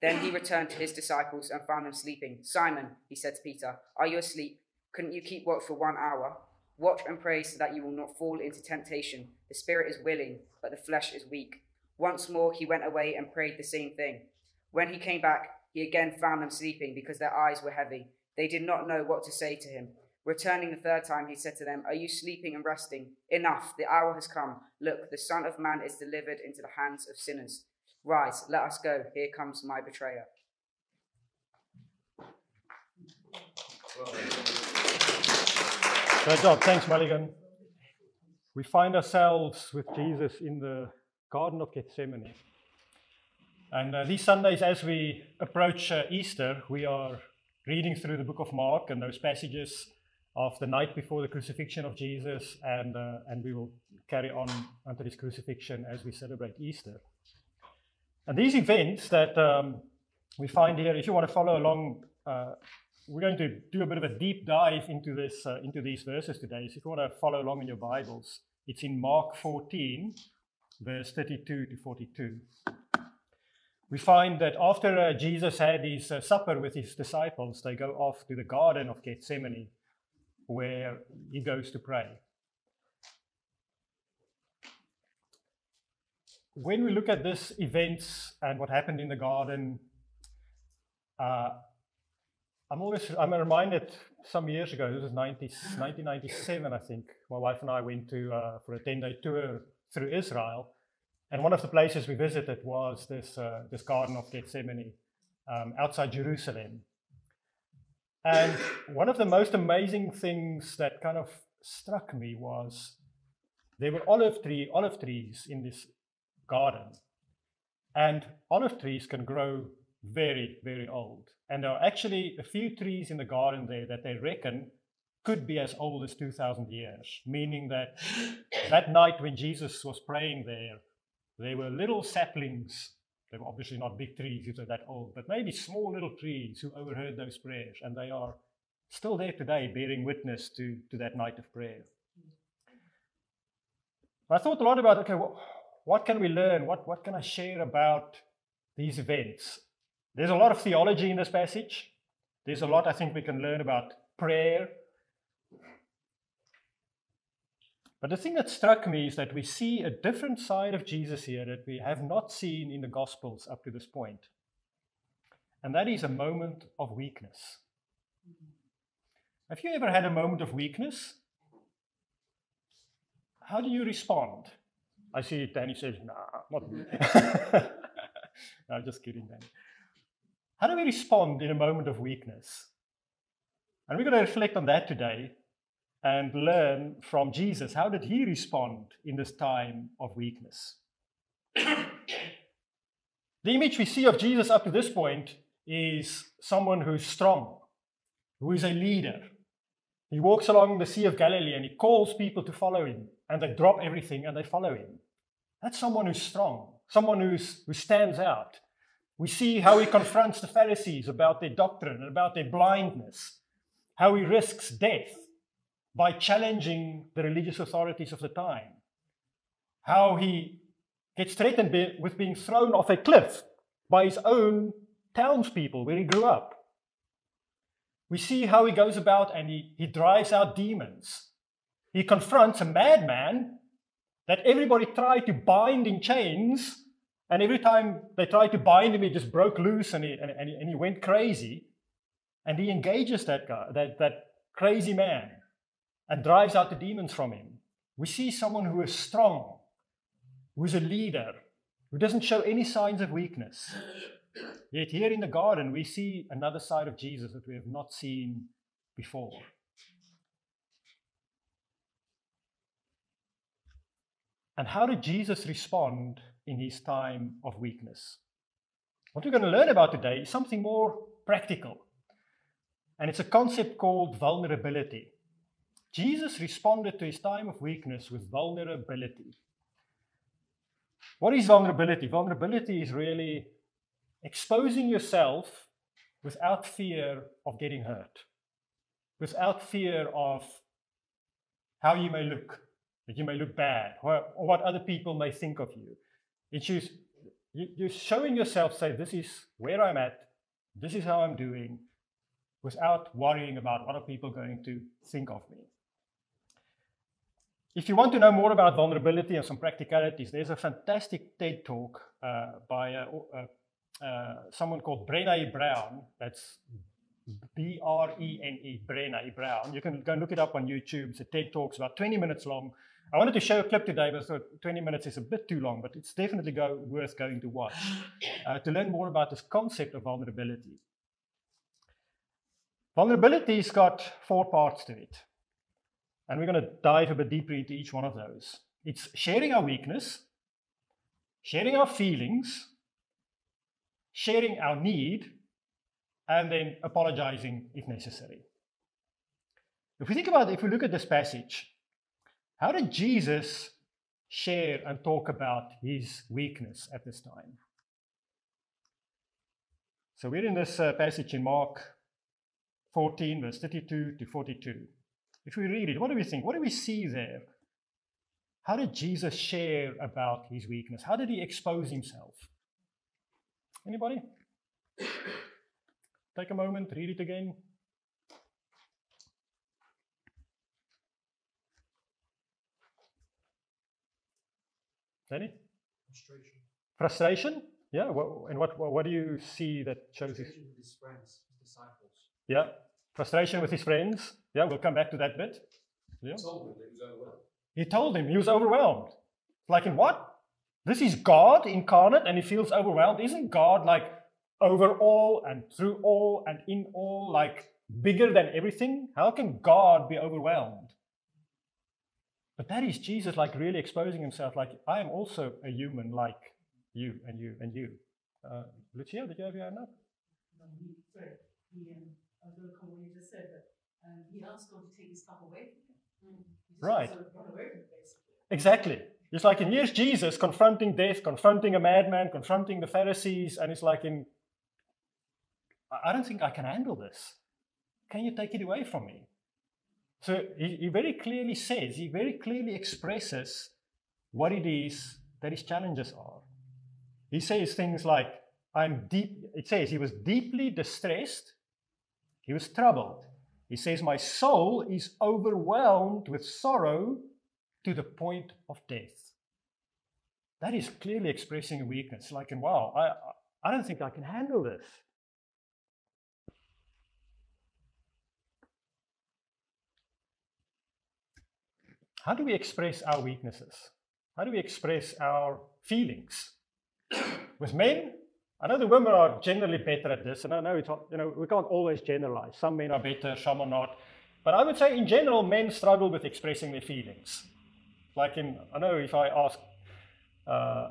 Then he returned to his disciples and found them sleeping. Simon, he said to Peter, are you asleep? Couldn't you keep watch for one hour? Watch and pray so that you will not fall into temptation. The spirit is willing, but the flesh is weak. Once more he went away and prayed the same thing. When he came back, he again found them sleeping because their eyes were heavy. They did not know what to say to him. Returning the third time, he said to them, Are you sleeping and resting? Enough, the hour has come. Look, the Son of Man is delivered into the hands of sinners. Rise, let us go. Here comes my betrayer. Good job. Thanks, Mulligan. We find ourselves with Jesus in the Garden of Gethsemane. And uh, these Sundays, as we approach uh, Easter, we are reading through the book of Mark and those passages of the night before the crucifixion of Jesus, and, uh, and we will carry on until his crucifixion as we celebrate Easter. And these events that um, we find here, if you want to follow along, uh, we're going to do a bit of a deep dive into this uh, into these verses today. So if you want to follow along in your Bibles, it's in Mark 14, verse 32 to 42 we find that after uh, Jesus had his uh, supper with his disciples, they go off to the Garden of Gethsemane where he goes to pray. When we look at this events and what happened in the garden, uh, I'm always I'm reminded some years ago. This was 90, 1997, I think. My wife and I went to uh, for a 10-day tour through Israel, and one of the places we visited was this, uh, this Garden of Gethsemane um, outside Jerusalem. And one of the most amazing things that kind of struck me was there were olive, tree, olive trees in this garden. And olive trees can grow very, very old. And there are actually a few trees in the garden there that they reckon could be as old as 2,000 years, meaning that that night when Jesus was praying there, they were little saplings. They were obviously not big trees if they're that old, but maybe small little trees who overheard those prayers, and they are still there today, bearing witness to, to that night of prayer. Mm. I thought a lot about okay, well, what can we learn? What, what can I share about these events? There's a lot of theology in this passage. There's a lot I think we can learn about prayer, But the thing that struck me is that we see a different side of Jesus here that we have not seen in the Gospels up to this point. And that is a moment of weakness. Have you ever had a moment of weakness? How do you respond? I see Danny says, nah, not me. no, just kidding, Danny. How do we respond in a moment of weakness? And we're going to reflect on that today and learn from Jesus. How did he respond in this time of weakness? the image we see of Jesus up to this point is someone who's strong, who is a leader. He walks along the Sea of Galilee and he calls people to follow him, and they drop everything and they follow him. That's someone who's strong, someone who's, who stands out. We see how he confronts the Pharisees about their doctrine and about their blindness, how he risks death by challenging the religious authorities of the time. How he gets threatened with being thrown off a cliff by his own townspeople where he grew up. We see how he goes about and he, he drives out demons. He confronts a madman that everybody tried to bind in chains, and every time they tried to bind him, he just broke loose and he, and, and he, and he went crazy. And he engages that guy, that, that crazy man and drives out the demons from him. We see someone who is strong, who is a leader, who doesn't show any signs of weakness. Yet here in the garden, we see another side of Jesus that we have not seen before. And how did Jesus respond in his time of weakness? What we're going to learn about today is something more practical. And it's a concept called vulnerability. Jesus responded to his time of weakness with vulnerability. What is vulnerability? Vulnerability is really exposing yourself without fear of getting hurt, without fear of how you may look, that you may look bad, or, or what other people may think of you. It's just you, you're showing yourself, say, this is where I'm at, this is how I'm doing, without worrying about what are people going to think of me. If you want to know more about vulnerability and some practicalities, there's a fantastic TED talk uh, by uh, uh, uh someone called Brene Brown. That's B R E N E, Brene Brown. You can go and look it up on YouTube. It's a TED talk, it's about 20 minutes long. I wanted to show a clip today, but thought 20 minutes is a bit too long, but it's definitely go, worth going to watch uh, to learn more about this concept of vulnerability. Vulnerability's got four parts to it. And we're going to dive a bit deeper into each one of those. It's sharing our weakness, sharing our feelings, sharing our need, and then apologizing if necessary. If we think about, if we look at this passage, how did Jesus share and talk about his weakness at this time? So we're in this uh, passage in Mark 14, verse 32 to 42. If we read it, what do we think? What do we see there? How did Jesus share about his weakness? How did he expose himself? Anybody? Take a moment, read it again. Any? Frustration. Frustration? Yeah. and what, what, what do you see that shows his? with his friends, his disciples. Yeah. Frustration with his friends. Yeah, we'll come back to that bit. Yeah. He told him he was overwhelmed. He told him he was overwhelmed. Like in what? This is God incarnate and he feels overwhelmed. Isn't God like over all and through all and in all, like bigger than everything? How can God be overwhelmed? But that is Jesus like really exposing himself like, I am also a human like you and you and you. Uh, Lucia, did you have your hand up? No, he, he, um, I was going to come when you just said that um, he asked God to take his stuff away from him. Mm. Right. Exactly. It's like in here's Jesus confronting death, confronting a madman, confronting the Pharisees, and it's like in I don't think I can handle this. Can you take it away from me? So he, he very clearly says, he very clearly expresses what it is that his challenges are. He says things like, I'm deep, it says he was deeply distressed, he was troubled. He says, My soul is overwhelmed with sorrow to the point of death. That is clearly expressing a weakness. Like, and wow, I, I don't think I can handle this. How do we express our weaknesses? How do we express our feelings? With men, I know the women are generally better at this, and I know it's you know we can't always generalize. Some men are better, some are not. But I would say in general, men struggle with expressing their feelings. Like in, I know if I ask uh,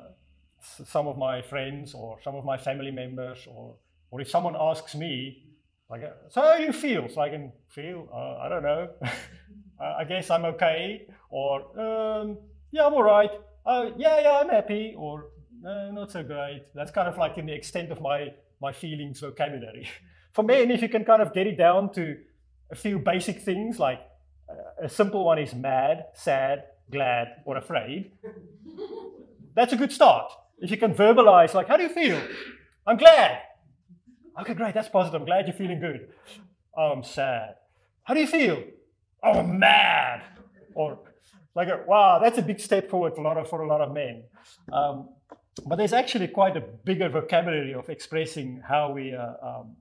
some of my friends or some of my family members, or or if someone asks me, like, so how do you feel? So I can feel, uh, I don't know. I guess I'm okay, or um, yeah, I'm all right. Uh, yeah, yeah, I'm happy, or uh, not so great. That's kind of like in the extent of my my feelings vocabulary. For men, if you can kind of get it down to a few basic things, like uh, a simple one is mad, sad, glad, or afraid. That's a good start. If you can verbalize, like, how do you feel? I'm glad. Okay, great. That's positive. I'm glad you're feeling good. Oh, I'm sad. How do you feel? oh, mad, or like, a, wow, that's a big step forward for a lot of, for a lot of men. Um, but there's actually quite a bigger vocabulary of expressing how we, uh, um,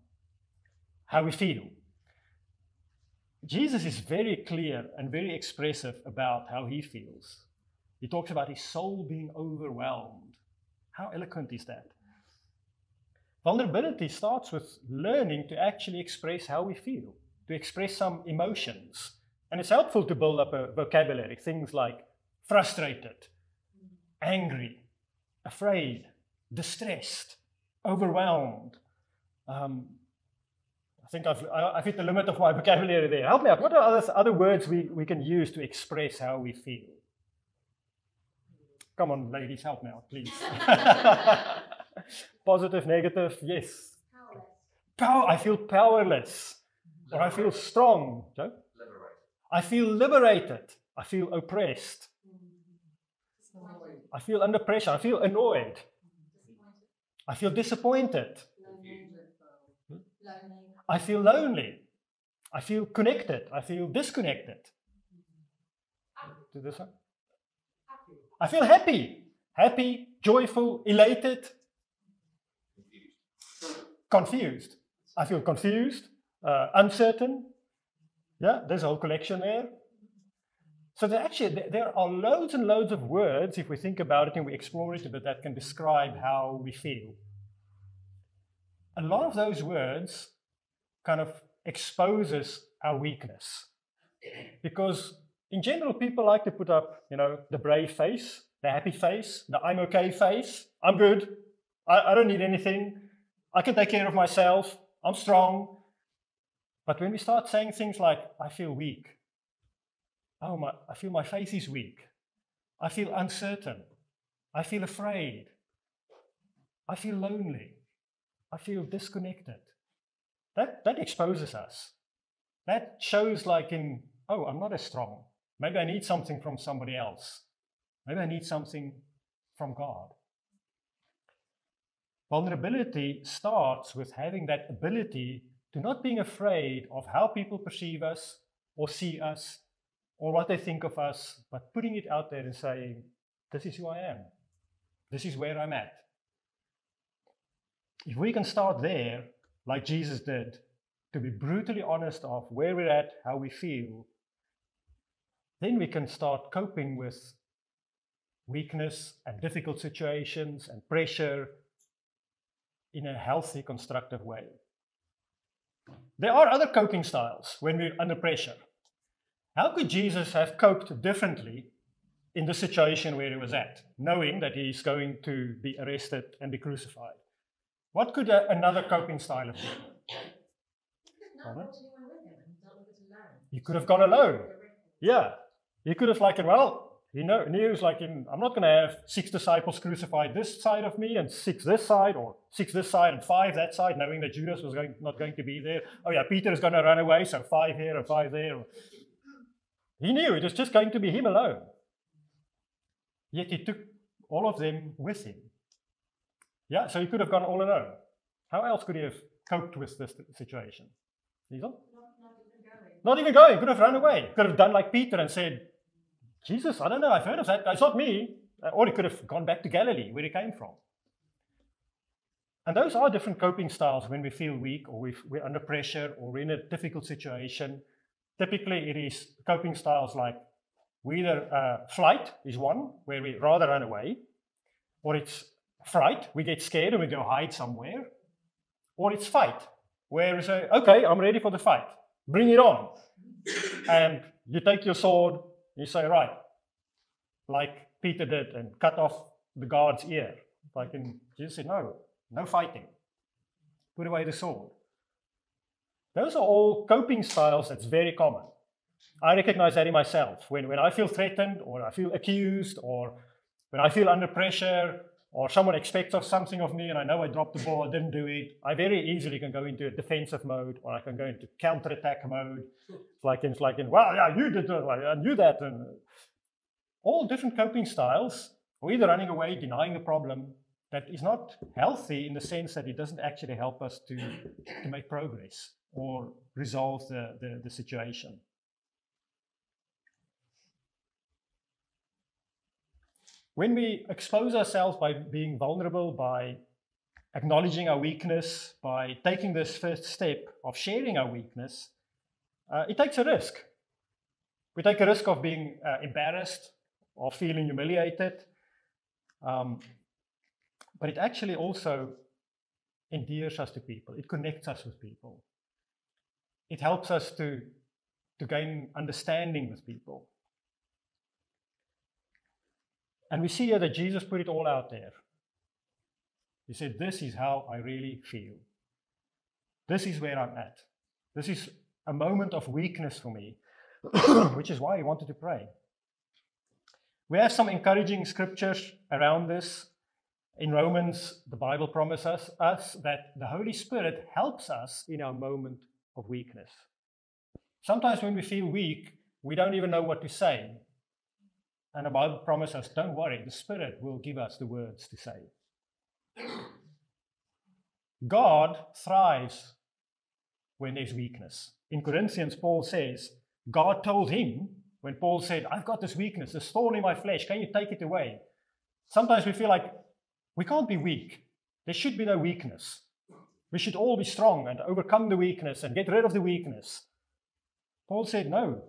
how we feel. Jesus is very clear and very expressive about how he feels. He talks about his soul being overwhelmed. How eloquent is that? Vulnerability starts with learning to actually express how we feel, to express some emotions. And it's helpful to build up a vocabulary, things like frustrated, angry, afraid, distressed, overwhelmed. Um, I think I've, I've hit the limit of my vocabulary there. Help me out. What are other, other words we, we can use to express how we feel? Come on, ladies, help me out, please. Positive, negative, yes. Power, I feel powerless. Or I feel strong. Joe? I feel liberated. I feel oppressed. I feel under pressure. I feel annoyed. I feel disappointed. I feel lonely. I feel connected. I feel disconnected. To this one? I feel happy. Happy, joyful, elated, confused. I feel confused, uh, uncertain. Yeah, there's a whole collection there. So there actually there- are loads and loads of words, if we think about it and we explore it a bit, that can describe how we feel. A lot of those words kind of exposes our weakness. Because in general, people like to put up, you know, the brave face, the happy face, the I'm okay face. I'm good. I, I don't need anything. I can take care of myself. I'm strong. But when we start saying things like, I feel weak, oh, my, I feel my faith is weak, I feel uncertain, I feel afraid, I feel lonely, I feel disconnected, that, that exposes us. That shows, like, in, oh, I'm not as strong. Maybe I need something from somebody else. Maybe I need something from God. Vulnerability starts with having that ability to not being afraid of how people perceive us or see us or what they think of us, but putting it out there and saying, This is who I am. This is where I'm at. If we can start there, like Jesus did, to be brutally honest of where we're at, how we feel, then we can start coping with weakness and difficult situations and pressure in a healthy, constructive way. There are other coping styles when we're under pressure. How could Jesus have coped differently in the situation where he was at, knowing that he's going to be arrested and be crucified? What could a, another coping style have been? He could have gone alone. Yeah. He could have, like, well, he know, knew, was like, in, I'm not going to have six disciples crucified this side of me and six this side, or six this side and five that side, knowing that Judas was going, not going to be there. Oh, yeah, Peter is going to run away, so five here and five there. He knew it was just going to be him alone. Yet he took all of them with him. Yeah, so he could have gone all alone. How else could he have coped with this situation? Diesel? Not even going. Could have run away. Could have done like Peter and said, Jesus, I don't know. I've heard of that. It's not me. Uh, Or he could have gone back to Galilee, where he came from. And those are different coping styles when we feel weak or we're under pressure or we're in a difficult situation. Typically, it is coping styles like we either uh, flight is one, where we rather run away, or it's fright, we get scared and we go hide somewhere, or it's fight, where we say, okay, I'm ready for the fight, bring it on. And you take your sword, you say, right, like Peter did, and cut off the guard's ear. Like in Jesus said, no, no fighting. Put away the sword. Those are all coping styles that's very common. I recognize that in myself. When, when I feel threatened, or I feel accused, or when I feel under pressure, or someone expects of something of me and I know I dropped the ball, I didn't do it, I very easily can go into a defensive mode, or I can go into counterattack mode. It's like it's like in well, yeah, you did that, I knew that. And all different coping styles, or either running away, denying the problem, that is not healthy in the sense that it doesn't actually help us to, to make progress or resolve the, the, the situation. When we expose ourselves by being vulnerable, by acknowledging our weakness, by taking this first step of sharing our weakness, uh, it takes a risk. We take a risk of being uh, embarrassed or feeling humiliated. Um, but it actually also endears us to people, it connects us with people, it helps us to, to gain understanding with people. And we see here that Jesus put it all out there. He said, This is how I really feel. This is where I'm at. This is a moment of weakness for me, which is why he wanted to pray. We have some encouraging scriptures around this. In Romans, the Bible promises us that the Holy Spirit helps us in our moment of weakness. Sometimes when we feel weak, we don't even know what to say. And the Bible promises us, don't worry, the Spirit will give us the words to say. God thrives when there's weakness. In Corinthians, Paul says, God told him, when Paul said, I've got this weakness, this thorn in my flesh, can you take it away? Sometimes we feel like we can't be weak. There should be no weakness. We should all be strong and overcome the weakness and get rid of the weakness. Paul said, No.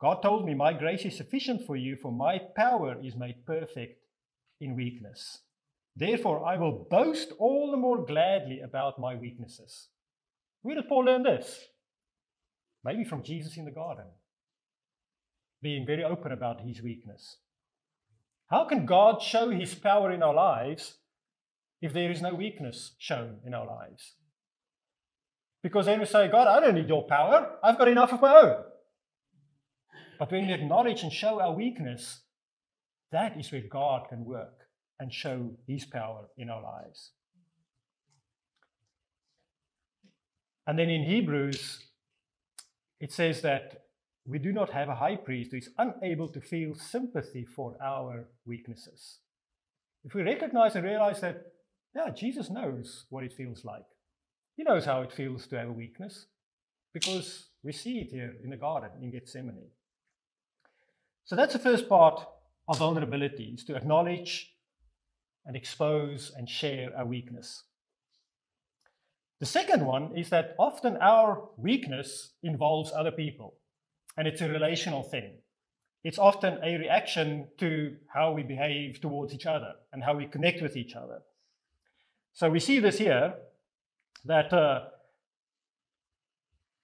God told me, My grace is sufficient for you, for my power is made perfect in weakness. Therefore, I will boast all the more gladly about my weaknesses. Where did Paul learn this? Maybe from Jesus in the garden, being very open about his weakness. How can God show his power in our lives if there is no weakness shown in our lives? Because then we say, God, I don't need your power. I've got enough of my own. But when we acknowledge and show our weakness, that is where God can work and show his power in our lives. And then in Hebrews, it says that we do not have a high priest who is unable to feel sympathy for our weaknesses. If we recognize and realize that, yeah, Jesus knows what it feels like. He knows how it feels to have a weakness because we see it here in the garden in Gethsemane. So that's the first part of vulnerability is to acknowledge and expose and share our weakness. The second one is that often our weakness involves other people, and it's a relational thing. It's often a reaction to how we behave towards each other and how we connect with each other. So we see this here that uh,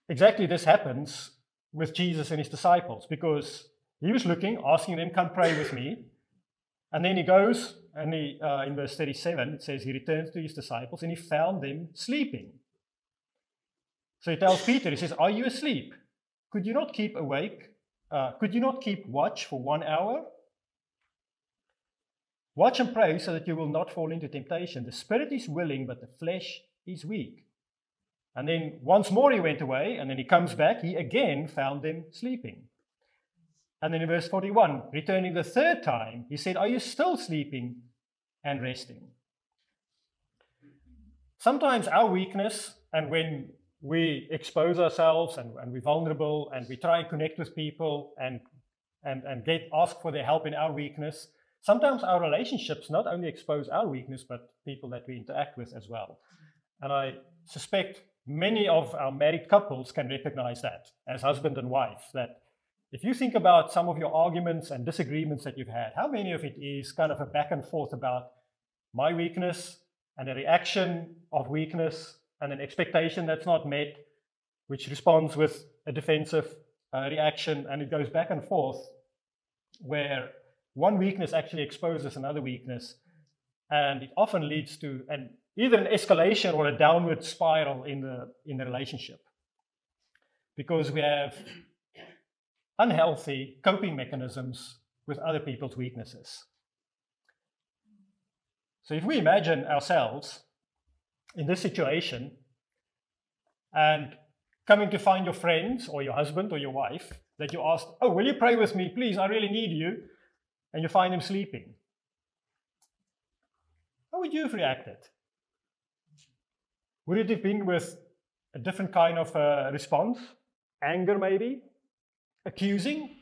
exactly this happens with Jesus and his disciples because he was looking, asking them, Come pray with me. And then he goes, and he, uh, in verse 37, it says, He returns to his disciples and he found them sleeping. So he tells Peter, He says, Are you asleep? Could you not keep awake? Uh, could you not keep watch for one hour? Watch and pray so that you will not fall into temptation. The spirit is willing, but the flesh is weak. And then once more he went away, and then he comes back. He again found them sleeping. And then in verse 41, returning the third time, he said, Are you still sleeping and resting? Sometimes our weakness, and when we expose ourselves and, and, we're vulnerable and we try and connect with people and, and, and get ask for their help in our weakness, sometimes our relationships not only expose our weakness, but people that we interact with as well. And I suspect many of our married couples can recognize that as husband and wife, that if you think about some of your arguments and disagreements that you've had, how many of it is kind of a back and forth about my weakness and a reaction of weakness and an expectation that's not met, which responds with a defensive uh, reaction, and it goes back and forth, where one weakness actually exposes another weakness, and it often leads to an either an escalation or a downward spiral in the in the relationship, because we have unhealthy coping mechanisms with other people's weaknesses. So if we imagine ourselves in this situation and coming to find your friends or your husband or your wife that you asked, Oh, will you pray with me? Please, I really need you. And you find him sleeping. How would you have reacted? Would it have been with a different kind of uh, response? Anger, maybe? Accusing?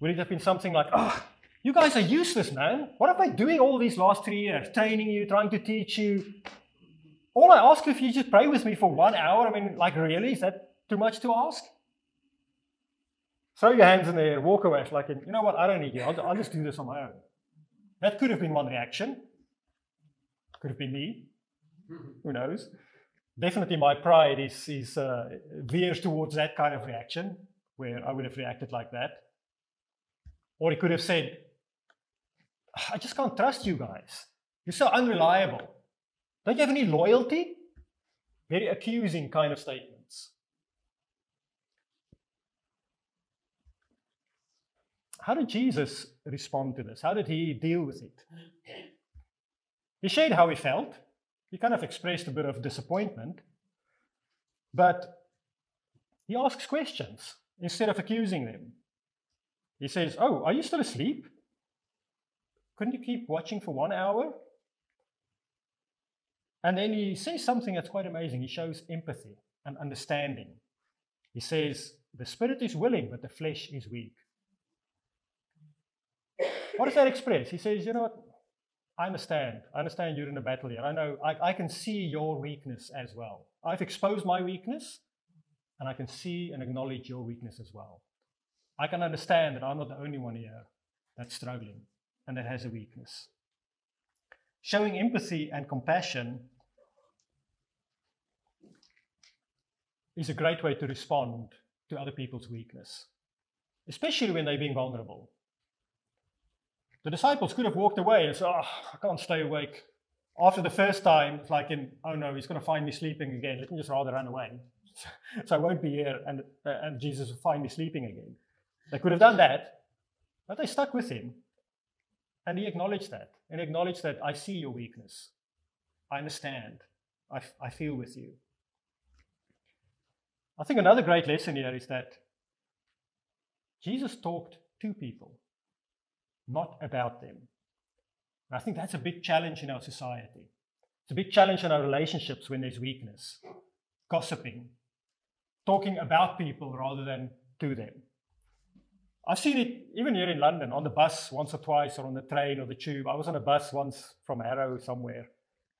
Would it have been something like, oh, you guys are useless, man. What have I been doing all these last three years? Training you, trying to teach you. All I ask if you just pray with me for one hour, I mean, like, really? Is that too much to ask? Throw your hands in the air, walk away. It's like, you know what? I don't need you. I'll, I'll just do this on my own. That could have been one reaction. Could have been me. Who knows? Definitely, my pride is, is uh, veers towards that kind of reaction where I would have reacted like that. Or he could have said, I just can't trust you guys. You're so unreliable. Don't you have any loyalty? Very accusing kind of statements. How did Jesus respond to this? How did he deal with it? He shared how he felt. He kind of expressed a bit of disappointment. But he asks questions instead of accusing them. He says, Oh, are you still asleep? Couldn't you keep watching for one hour? And then he says something that's quite amazing. He shows empathy and understanding. He says, The spirit is willing, but the flesh is weak. What does that express? He says, You know what? I understand. I understand you're in a battle here. I know I, I can see your weakness as well. I've exposed my weakness, and I can see and acknowledge your weakness as well. I can understand that I'm not the only one here that's struggling and that has a weakness. Showing empathy and compassion is a great way to respond to other people's weakness, especially when they're being vulnerable. The disciples could have walked away and said, Oh, I can't stay awake. After the first time, it's like, in, oh no, he's going to find me sleeping again. Let me just rather run away. so I won't be here and, uh, and Jesus will find me sleeping again. They could have done that, but they stuck with him. And he acknowledged that and acknowledged that I see your weakness. I understand. I, I feel with you. I think another great lesson here is that Jesus talked to people, not about them. And I think that's a big challenge in our society. It's a big challenge in our relationships when there's weakness, gossiping, talking about people rather than to them. I've seen it even here in London on the bus once or twice, or on the train or the tube. I was on a bus once from Harrow somewhere,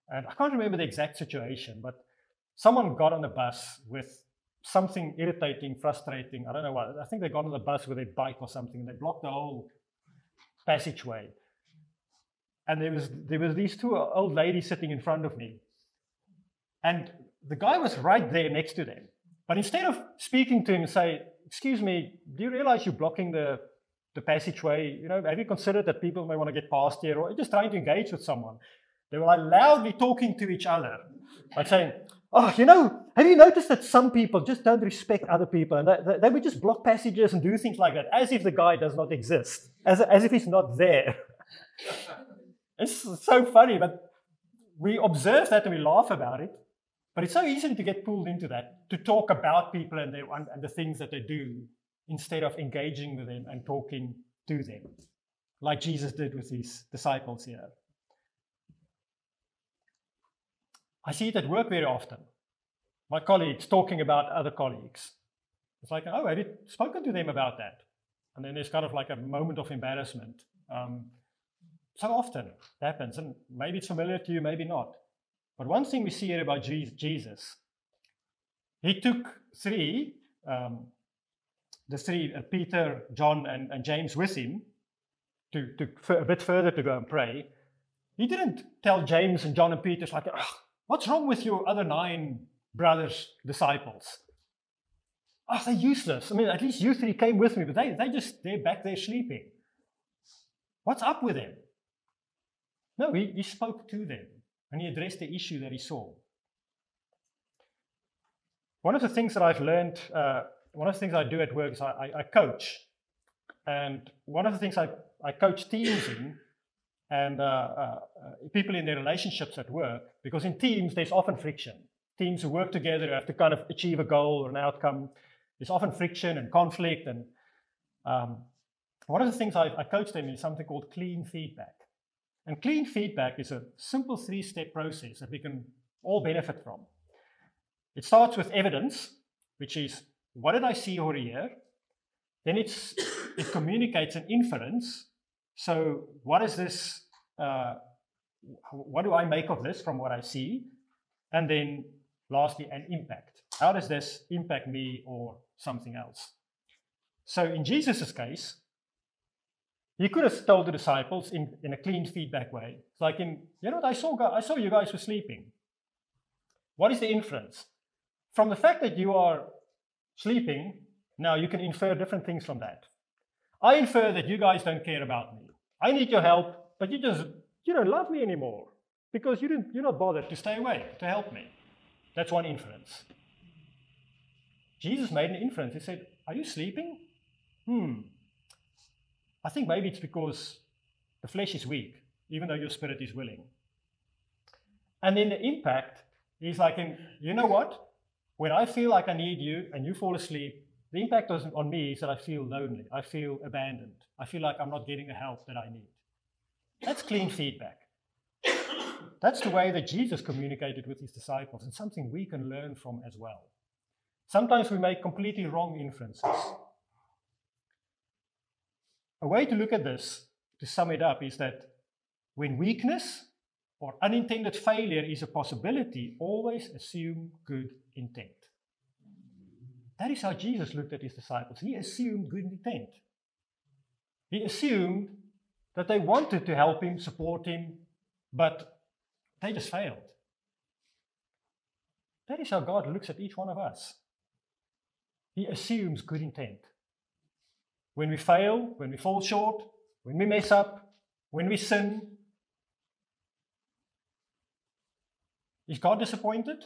and I can't remember the exact situation, but someone got on the bus with something irritating, frustrating. I don't know what. I think they got on the bus with a bike or something. And they blocked the whole passageway, and there was there was these two old ladies sitting in front of me, and the guy was right there next to them. But instead of speaking to him and say, excuse me, do you realize you're blocking the, the passageway? You know, have you considered that people may want to get past here or just trying to engage with someone? They were like loudly talking to each other, like saying, Oh, you know, have you noticed that some people just don't respect other people and they, they would just block passages and do things like that as if the guy does not exist, as, as if he's not there? it's so funny, but we observe that and we laugh about it. But it's so easy to get pulled into that, to talk about people and, their, and the things that they do instead of engaging with them and talking to them, like Jesus did with his disciples here. I see it at work very often. My colleagues talking about other colleagues. It's like, oh, have you spoken to them about that? And then there's kind of like a moment of embarrassment. Um, so often it happens, and maybe it's familiar to you, maybe not. But one thing we see here about Jesus, he took three, um, the three, uh, Peter, John, and, and, James with him to, to a bit further to go and pray. He didn't tell James and John and Peter, like, what's wrong with your other nine brothers, disciples? Oh, they're useless. I mean, at least you three came with me, but they, they just, they're back there sleeping. What's up with them? No, he, he spoke to them and he addressed the issue that he saw. One of the things that I've learned, uh, one of the things I do at work is I, I, I, coach. And one of the things I, I coach teams in and uh, uh, people in their relationships at work, because in teams there's often friction. Teams who work together have to kind of achieve a goal or an outcome. There's often friction and conflict. And um, one of the things I, I coach them is something called clean feedback. And clean feedback is a simple three step process that we can all benefit from. It starts with evidence, which is what did I see or hear? Then it's, it communicates an inference. So, what is this? Uh, what do I make of this from what I see? And then, lastly, an impact. How does this impact me or something else? So, in Jesus' case, he could have told the disciples in, in a clean feedback way. Like, in, you know what, I saw, I saw you guys were sleeping. What is the inference? From the fact that you are sleeping, now you can infer different things from that. I infer that you guys don't care about me. I need your help, but you just you don't love me anymore. because you didn't, you're not bothered to stay away, to help me. That's one inference. Jesus made an inference. He said, Are you sleeping? Hmm. I think maybe it's because the flesh is weak, even though your spirit is willing. And then the impact is like, in, you know what? When I feel like I need you and you fall asleep, the impact on me is that I feel lonely. I feel abandoned. I feel like I'm not getting the help that I need. That's clean feedback. That's the way that Jesus communicated with his disciples and something we can learn from as well. Sometimes we make completely wrong inferences. A way to look at this, to sum it up, is that when weakness or unintended failure is a possibility, always assume good intent. That is how Jesus looked at his disciples. He assumed good intent. He assumed that they wanted to help him, support him, but they just failed. That is how God looks at each one of us. He assumes good intent. When we fail, when we fall short, when we mess up, when we sin, is God disappointed?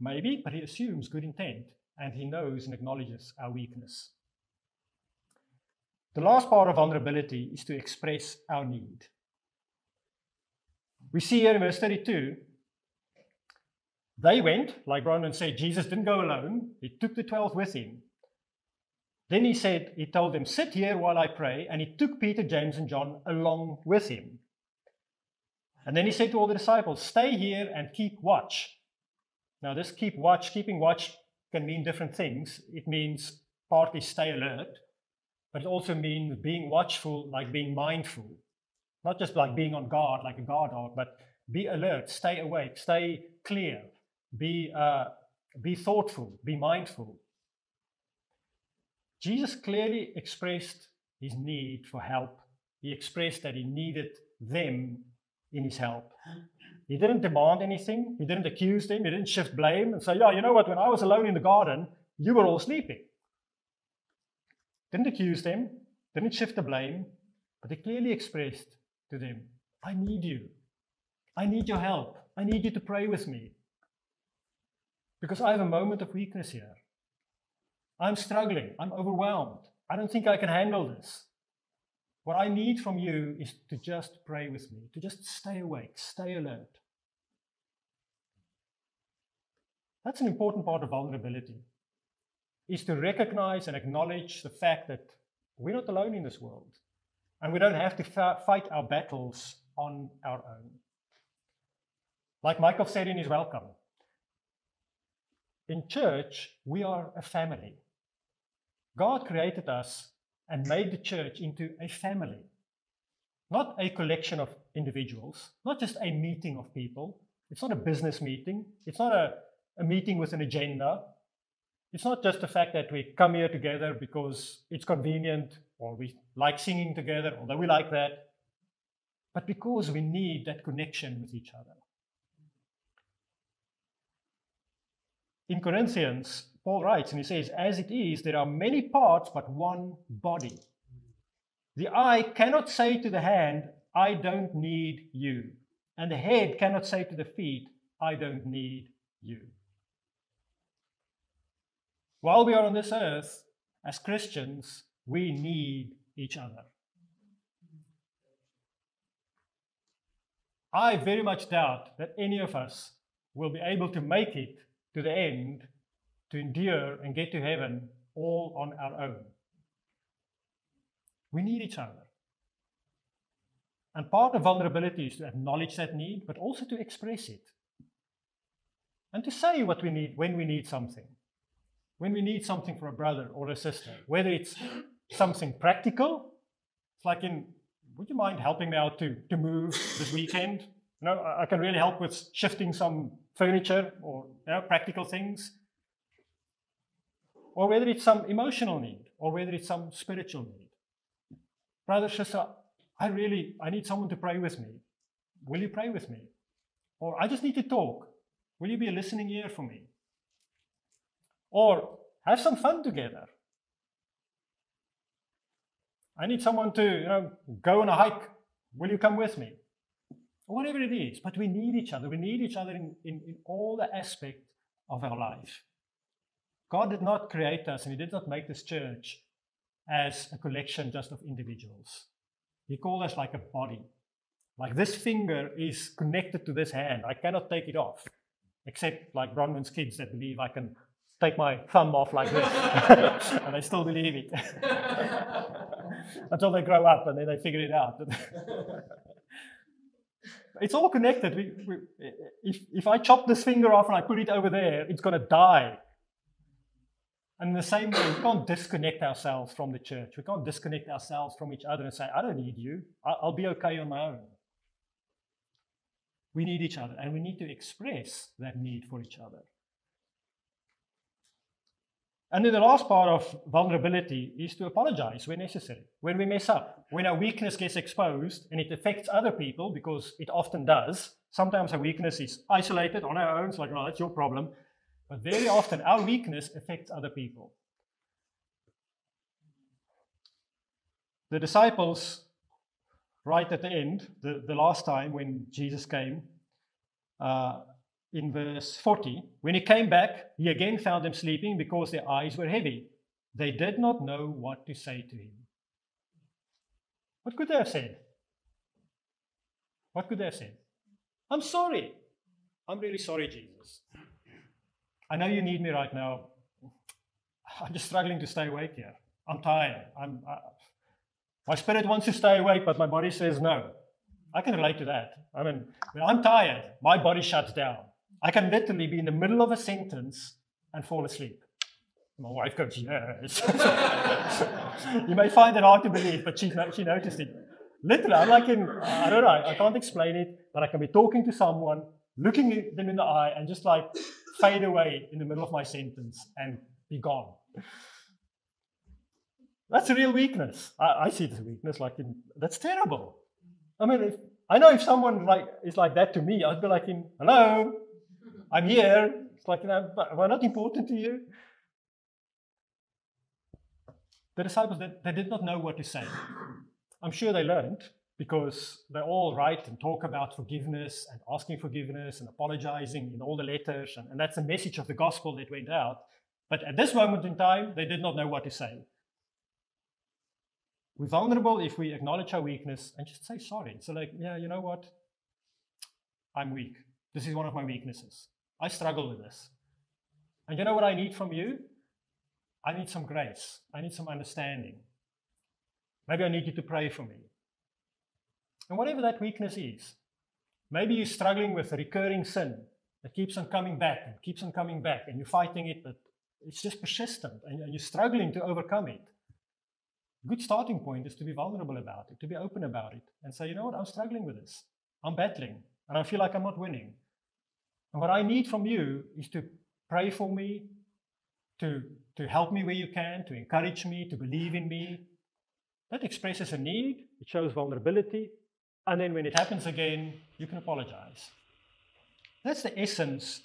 Maybe, but he assumes good intent and he knows and acknowledges our weakness. The last part of vulnerability is to express our need. We see here in verse 32 they went, like Bronwyn said, Jesus didn't go alone. He took the 12 with him. Then he said, he told them, Sit here while I pray. And he took Peter, James, and John along with him. And then he said to all the disciples, Stay here and keep watch. Now, this keep watch, keeping watch can mean different things. It means partly stay alert, but it also means being watchful, like being mindful. Not just like being on guard, like a guard dog, but be alert, stay awake, stay clear, be, uh, be thoughtful, be mindful. Jesus clearly expressed his need for help. He expressed that he needed them in his help. He didn't demand anything. He didn't accuse them. He didn't shift blame and say, Yeah, you know what? When I was alone in the garden, you were all sleeping. Didn't accuse them, didn't shift the blame, but he clearly expressed to them, I need you. I need your help. I need you to pray with me. Because I have a moment of weakness here. I'm struggling. I'm overwhelmed. I don't think I can handle this. What I need from you is to just pray with me, to just stay awake, stay alert. That's an important part of vulnerability, is to recognize and acknowledge the fact that we're not alone in this world, and we don't have to fight our battles on our own. Like Michael said in his welcome, in church, we are a family. God created us and made the church into a family, not a collection of individuals, not just a meeting of people. It's not a business meeting, it's not a, a meeting with an agenda. It's not just the fact that we come here together because it's convenient or we like singing together, although we like that, but because we need that connection with each other. In Corinthians, Paul writes and he says, As it is, there are many parts, but one body. The eye cannot say to the hand, I don't need you. And the head cannot say to the feet, I don't need you. While we are on this earth, as Christians, we need each other. I very much doubt that any of us will be able to make it to the end to endure and get to heaven all on our own. We need each other. And part of vulnerability is to acknowledge that need, but also to express it. And to say what we need when we need something. When we need something for a brother or a sister, whether it's something practical, it's like in, would you mind helping me out to, to move this weekend? You know, I can really help with shifting some furniture or you know, practical things or whether it's some emotional need, or whether it's some spiritual need. Brother, sister, I really, I need someone to pray with me. Will you pray with me? Or I just need to talk. Will you be a listening ear for me? Or have some fun together. I need someone to, you know, go on a hike. Will you come with me? or whatever it is. But we need each other. We need each other in, in, in all the aspects of our life. God did not create us and He did not make this church as a collection just of individuals. He called us like a body. Like this finger is connected to this hand. I cannot take it off, except like Bronwyn's kids that believe I can take my thumb off like this, and they still believe it until they grow up and then they figure it out. it's all connected. We, we, if, if I chop this finger off and I put it over there, it's going to die. And in the same way, we can't disconnect ourselves from the church. We can't disconnect ourselves from each other and say, I don't need you. I'll be okay on my own. We need each other, and we need to express that need for each other. And then the last part of vulnerability is to apologize when necessary, when we mess up, when our weakness gets exposed and it affects other people, because it often does. Sometimes our weakness is isolated on our own, it's like, oh, that's your problem. But very often our weakness affects other people. The disciples right at the end, the, the last time when Jesus came, uh, in verse 40, when he came back, he again found them sleeping because their eyes were heavy. They did not know what to say to him. What could they have said? What could they have said? I'm sorry. I'm really sorry, Jesus. I know you need me right now. I'm just struggling to stay awake here. I'm tired. I'm, my spirit wants to stay awake, but my body says no. I can relate to that. I mean, when I'm tired, my body shuts down. I can literally be in the middle of a sentence and fall asleep. My wife goes, Yes. you may find it hard to believe, but she, she noticed it. Literally, I'm like in, I don't know, I can't explain it, but I can be talking to someone, looking them in the eye, and just like fade away in the middle of my sentence and be gone. That's a real weakness. I, I see it as a weakness. Like, in, that's terrible. I mean, if, I know if someone like is like that to me, I'd be like, in, "Hello, I'm here." It's like, you know, am I not important to you? The disciples, they, they did not know what to say. I'm sure they learned because they all write and talk about forgiveness and asking forgiveness and apologizing in all the letters, and, and that's the message of the gospel that went out. But at this moment in time, they did not know what to say. We're vulnerable if we acknowledge our weakness and just say sorry. So, like, yeah, you know what? I'm weak. This is one of my weaknesses. I struggle with this. And you know what I need from you? I need some grace. I need some understanding. Maybe I need you to pray for me. And whatever that weakness is, maybe you're struggling with a recurring sin that keeps on coming back and keeps on coming back, and you're fighting it, but it's just persistent, and you're struggling to overcome it A good starting point is to be vulnerable about it, to be open about it, and say, you know what, I'm struggling with this. I'm battling, and I feel like I'm not winning. And what I need from you is to pray for me, to, to help me where you can, to encourage me, to believe in me. That expresses a need, it shows vulnerability, and then when it happens again, you can apologize. That's the essence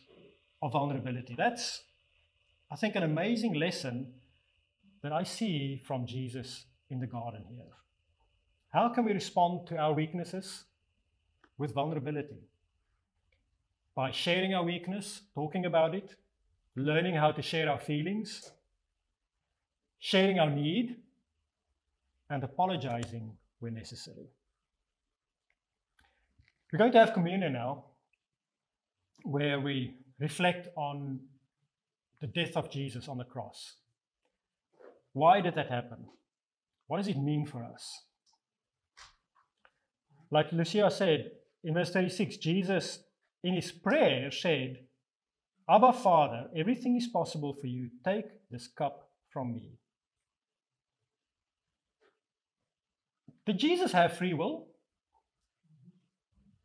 of vulnerability. That's, I think, an amazing lesson that I see from Jesus in the garden here. How can we respond to our weaknesses? With vulnerability. By sharing our weakness, talking about it, learning how to share our feelings, sharing our need, and apologizing when necessary. We're going to have communion now, where we reflect on the death of Jesus on the cross. Why did that happen? What does it mean for us? Like Lucia said in verse 36, Jesus in his prayer said, Abba, Father, everything is possible for you. Take this cup from me. Did Jesus have free will?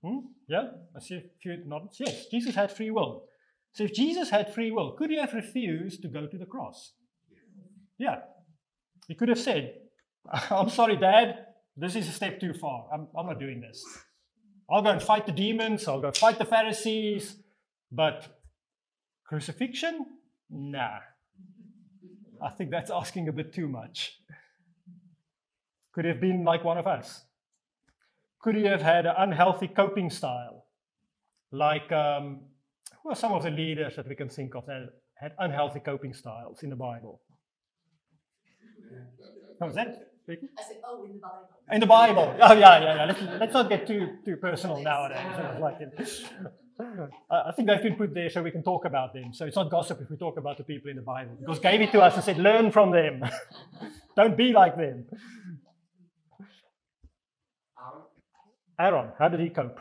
Hmm? Yeah, I see a few nods. Yes, Jesus had free will. So if Jesus had free will, could he have refused to go to the cross? Yeah, he could have said, I'm sorry, Dad, this is a step too far. I'm, I'm not doing this. I'll go and fight the demons, I'll go fight the Pharisees, but crucifixion? Nah. I think that's asking a bit too much. Could have been like one of us. Could he have had an unhealthy coping style? Like, um, who are some of the leaders that we can think of that had unhealthy coping styles in the Bible? Is that? I said, oh, in the Bible. In the Bible. Oh, yeah, yeah, yeah. Let's, let's not get too, too personal nowadays. Like it- I I think they've been put there so we can talk about them. So it's not gossip if we talk about the people in the Bible. Because gave it to us and said, learn from them. Don't be like them. Aaron, Aaron, how did he cope?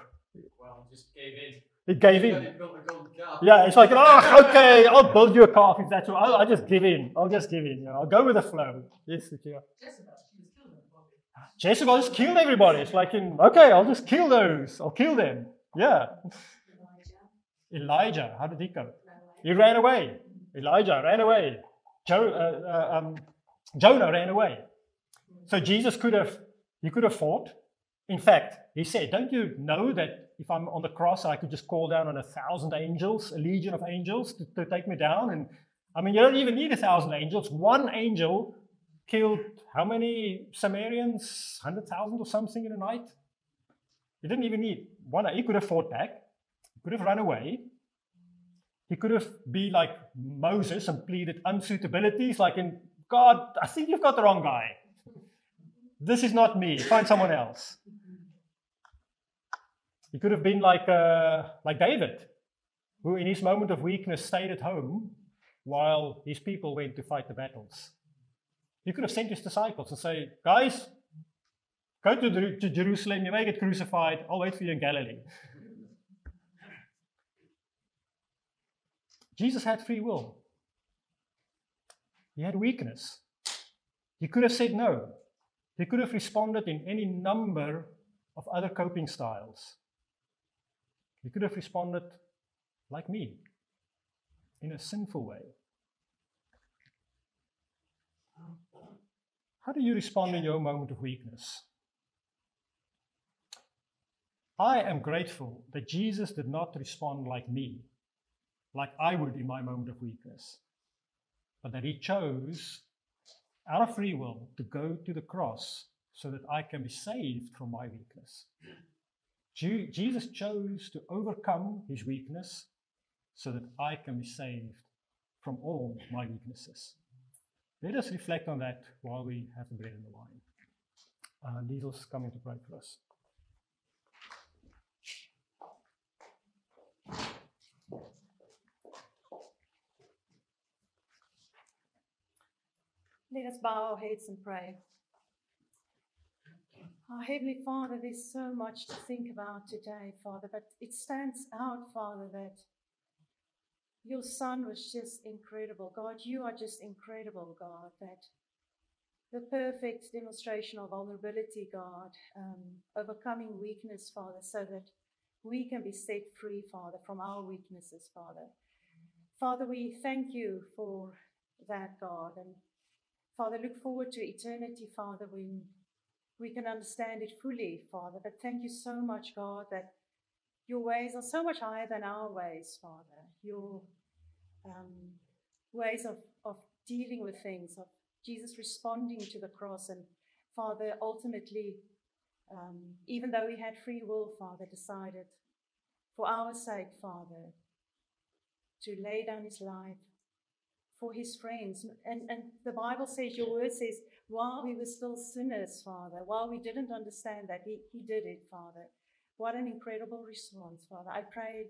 well, just gave in. He gave in. he built a golden calf. Yeah, it's like, oh, okay, I'll build you a calf if that's what. I'll, I'll just give in. I'll just give in. You know, I'll go with the flow. Yes, yeah. Jezebel, she was killed in. Jezebel just killed everybody. It's like, in, okay, I'll just kill those. I'll kill them. Yeah. Elijah, Elijah, how did he cope? ran away. He ran away. Elijah ran away. Jo- uh, uh, um, Jonah ran away. So Jesus could have, he could have fought. In fact, he said, Don't you know that if I'm on the cross, I could just call down on a thousand angels, a legion of angels to, to take me down? And I mean, you don't even need a thousand angels. One angel killed how many Samaritans? 100,000 or something in a night? He didn't even need one. He could have fought back, he could have run away. He could have been like Moses and pleaded unsuitabilities, like in God, I think you've got the wrong guy. This is not me. Find someone else. He could have been like uh, like David, who in his moment of weakness stayed at home while his people went to fight the battles. He could have sent his disciples and say, "Guys, go to, to Jerusalem. You may get crucified. I'll wait for you in Galilee." Jesus had free will. He had weakness. He could have said no. He could have responded in any number of other coping styles. He could have responded like me, in a sinful way. How do you respond in your moment of weakness? I am grateful that Jesus did not respond like me, like I would in my moment of weakness, but that he chose out of free will to go to the cross so that I can be saved from my weakness. Je- Jesus chose to overcome his weakness so that I can be saved from all my weaknesses. Let us reflect on that while we have the bread and the wine. Uh, Liesel's coming to pray for us. Let us bow our heads and pray. Our Heavenly Father, there's so much to think about today, Father, but it stands out, Father, that your Son was just incredible. God, you are just incredible, God, that the perfect demonstration of vulnerability, God, um, overcoming weakness, Father, so that we can be set free, Father, from our weaknesses, Father. Father, we thank you for that, God, and Father, look forward to eternity, Father, when we can understand it fully, Father. But thank you so much, God, that your ways are so much higher than our ways, Father. Your um, ways of, of dealing with things, of Jesus responding to the cross, and Father, ultimately, um, even though he had free will, Father, decided for our sake, Father, to lay down his life for his friends. And, and the Bible says, your word says, while we were still sinners, Father, while we didn't understand that, he, he did it, Father. What an incredible response, Father. I pray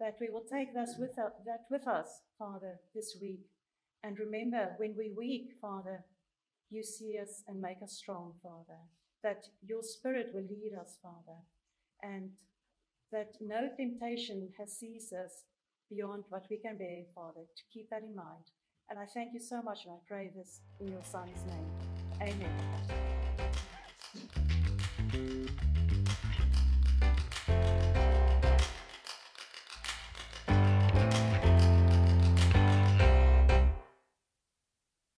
that we will take this with, u- that with us, Father, this week. And remember, when we're weak, Father, you see us and make us strong, Father. That your spirit will lead us, Father. And that no temptation has seized us beyond what we can bear, Father, to keep that in mind. And I thank you so much, and I pray this in your Son's name. Amen.